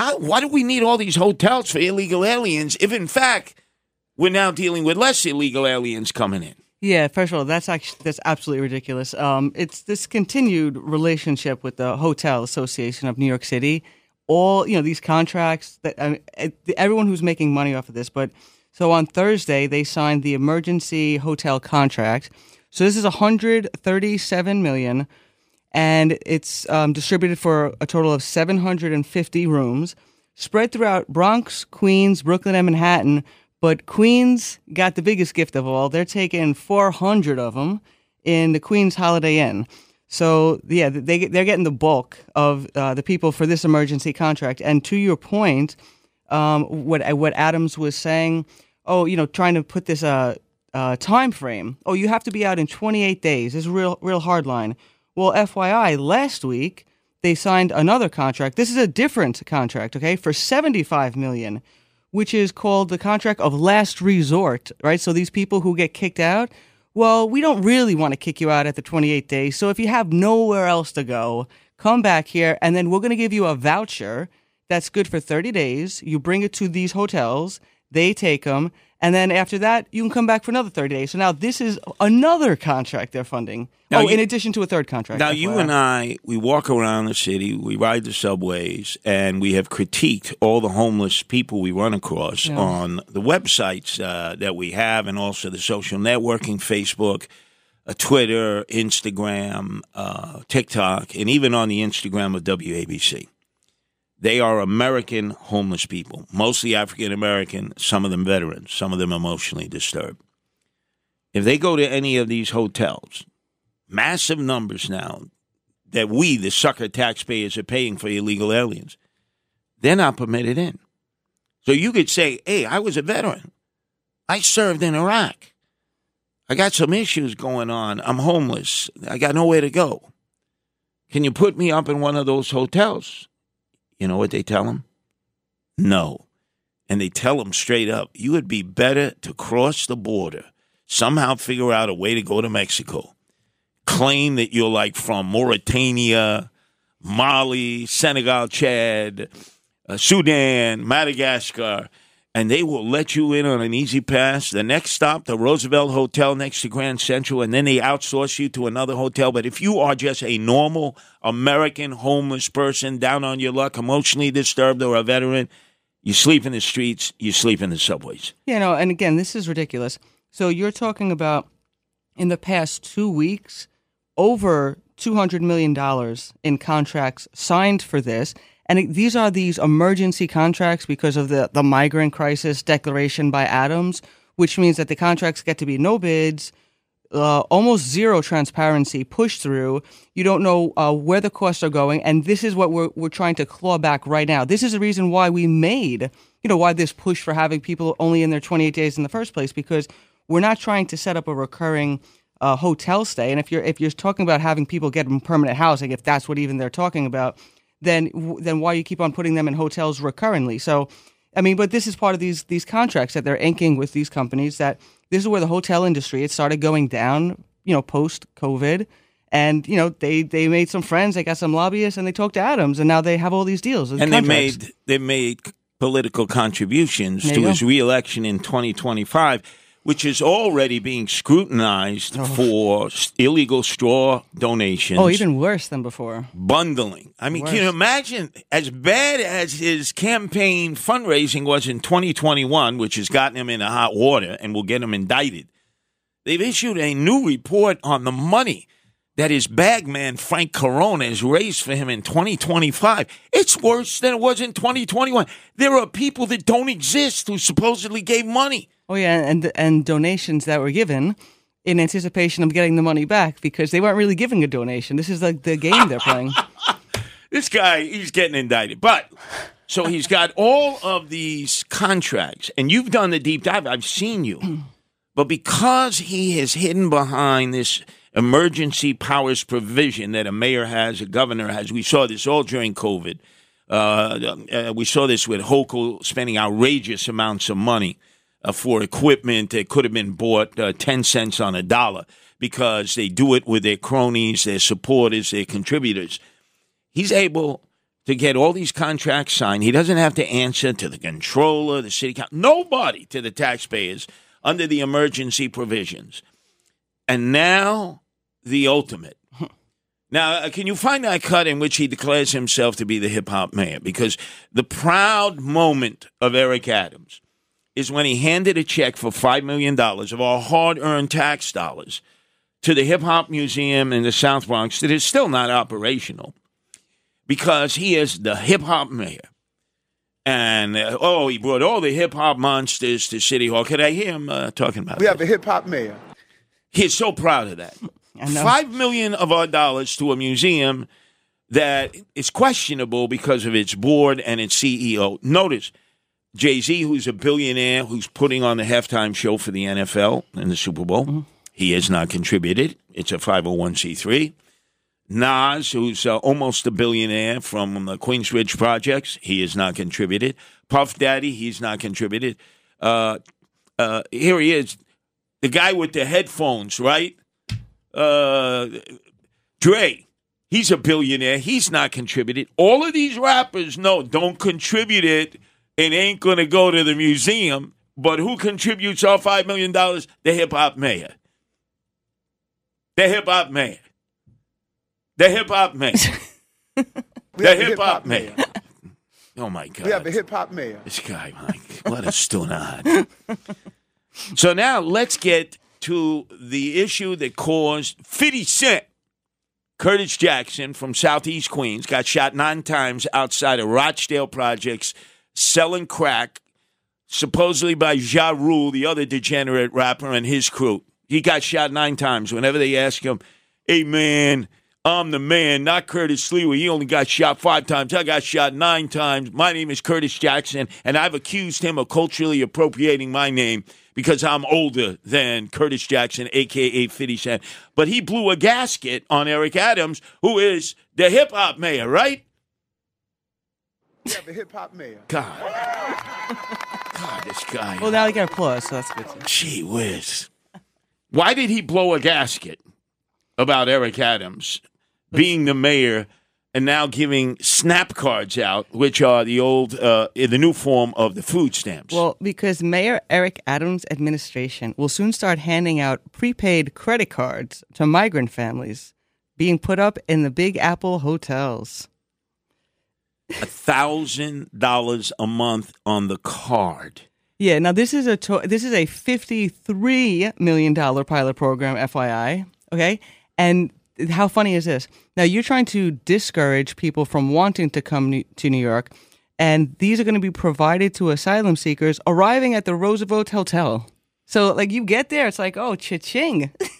How, why do we need all these hotels for illegal aliens if, in fact, we're now dealing with less illegal aliens coming in? Yeah, first of all, that's actually that's absolutely ridiculous. Um, it's this continued relationship with the Hotel Association of New York City. All you know, these contracts that I mean, everyone who's making money off of this. But so on Thursday, they signed the emergency hotel contract. So this is 137 million, and it's um, distributed for a total of 750 rooms, spread throughout Bronx, Queens, Brooklyn, and Manhattan but Queens got the biggest gift of all. They're taking 400 of them in the Queens Holiday Inn. So yeah, they they're getting the bulk of uh, the people for this emergency contract. And to your point, um, what what Adams was saying, oh, you know, trying to put this uh, uh, time frame. Oh, you have to be out in 28 days. This is real real hard line. Well, FYI, last week they signed another contract. This is a different contract, okay, for 75 million which is called the contract of last resort, right? So these people who get kicked out, well, we don't really want to kick you out at the 28 days. So if you have nowhere else to go, come back here and then we're going to give you a voucher that's good for 30 days. You bring it to these hotels, they take them, and then after that, you can come back for another 30 days. So now this is another contract they're funding. Now oh, you, in addition to a third contract. Now, you and I, we walk around the city, we ride the subways, and we have critiqued all the homeless people we run across yeah. on the websites uh, that we have and also the social networking, Facebook, uh, Twitter, Instagram, uh, TikTok, and even on the Instagram of WABC. They are American homeless people, mostly African American, some of them veterans, some of them emotionally disturbed. If they go to any of these hotels, massive numbers now that we, the sucker taxpayers, are paying for illegal aliens, they're not permitted in. So you could say, hey, I was a veteran. I served in Iraq. I got some issues going on. I'm homeless. I got nowhere to go. Can you put me up in one of those hotels? You know what they tell them? No. And they tell them straight up, you would be better to cross the border, somehow figure out a way to go to Mexico, claim that you're like from Mauritania, Mali, Senegal, Chad, uh, Sudan, Madagascar, and they will let you in on an easy pass. The next stop, the Roosevelt Hotel next to Grand Central, and then they outsource you to another hotel. But if you are just a normal American homeless person down on your luck, emotionally disturbed, or a veteran, you sleep in the streets, you sleep in the subways. You know, and again, this is ridiculous. So you're talking about in the past two weeks, over $200 million in contracts signed for this. And these are these emergency contracts because of the, the migrant crisis declaration by Adams, which means that the contracts get to be no bids, uh, almost zero transparency, push through. You don't know uh, where the costs are going, and this is what we're we're trying to claw back right now. This is the reason why we made, you know, why this push for having people only in their 28 days in the first place, because we're not trying to set up a recurring uh, hotel stay. And if you're if you're talking about having people get permanent housing, if that's what even they're talking about, then then why you keep on putting them in hotels recurrently? So, I mean, but this is part of these these contracts that they're inking with these companies. That this is where the hotel industry it started going down, you know, post COVID, and you know they they made some friends, they got some lobbyists, and they talked to Adams, and now they have all these deals and they made they made political contributions to his reelection in 2025 which is already being scrutinized oh. for illegal straw donations. Oh, even worse than before. Bundling. I mean, worse. can you imagine as bad as his campaign fundraising was in 2021, which has gotten him into hot water and will get him indicted? They've issued a new report on the money that his bagman Frank Carone has raised for him in 2025. It's worse than it was in 2021. There are people that don't exist who supposedly gave money. Oh yeah, and and donations that were given in anticipation of getting the money back because they weren't really giving a donation. This is like the game they're playing. this guy, he's getting indicted. But so he's got all of these contracts, and you've done the deep dive. I've seen you. But because he is hidden behind this emergency powers provision that a mayor has, a governor has, we saw this all during COVID. Uh, uh, we saw this with Hochul spending outrageous amounts of money uh, for equipment that could have been bought uh, 10 cents on a dollar because they do it with their cronies, their supporters, their contributors. He's able to get all these contracts signed. He doesn't have to answer to the controller, the city council, nobody to the taxpayers under the emergency provisions. And now the ultimate. Now, uh, can you find that cut in which he declares himself to be the hip hop mayor? Because the proud moment of Eric Adams is when he handed a check for $5 million of our hard earned tax dollars to the Hip Hop Museum in the South Bronx that is still not operational because he is the hip hop mayor. And uh, oh, he brought all the hip hop monsters to City Hall. Could I hear him uh, talking about it? We that? have a hip hop mayor. He is so proud of that. know. Five million of our dollars to a museum that is questionable because of its board and its CEO. Notice Jay Z, who's a billionaire, who's putting on the halftime show for the NFL and the Super Bowl. He has not contributed. It's a 501c3. Nas, who's uh, almost a billionaire from the Queensbridge projects, he has not contributed. Puff Daddy, he's not contributed. Uh, uh, here he is, the guy with the headphones, right? Uh, Dre, he's a billionaire. He's not contributed. All of these rappers, no, don't contribute it and ain't going to go to the museum. But who contributes all $5 million? The hip hop mayor. The hip hop mayor. The hip hop mayor. The hip hop mayor. Oh my God. We have a hip hop mayor. This guy, Mike, what a stunad. so now let's get to the issue that caused 50 Cent. Curtis Jackson from Southeast Queens got shot nine times outside of Rochdale Projects selling crack, supposedly by Ja Rule, the other degenerate rapper, and his crew. He got shot nine times. Whenever they ask him, hey man, I'm the man, not Curtis Sliwa. He only got shot five times. I got shot nine times. My name is Curtis Jackson, and I've accused him of culturally appropriating my name because I'm older than Curtis Jackson, aka 50 Cent. But he blew a gasket on Eric Adams, who is the hip hop mayor, right? We have a hip hop mayor. God. God, this guy. Well, now he got applause, so that's good. Too. Gee whiz. Why did he blow a gasket about Eric Adams being the mayor and now giving snap cards out, which are the old, uh, the new form of the food stamps? Well, because Mayor Eric Adams' administration will soon start handing out prepaid credit cards to migrant families being put up in the Big Apple hotels. A thousand dollars a month on the card. Yeah, now this is a to- this is a fifty-three million dollar pilot program, FYI. Okay, and how funny is this? Now you're trying to discourage people from wanting to come New- to New York, and these are going to be provided to asylum seekers arriving at the Roosevelt Hotel. So, like, you get there, it's like, oh, cha-ching.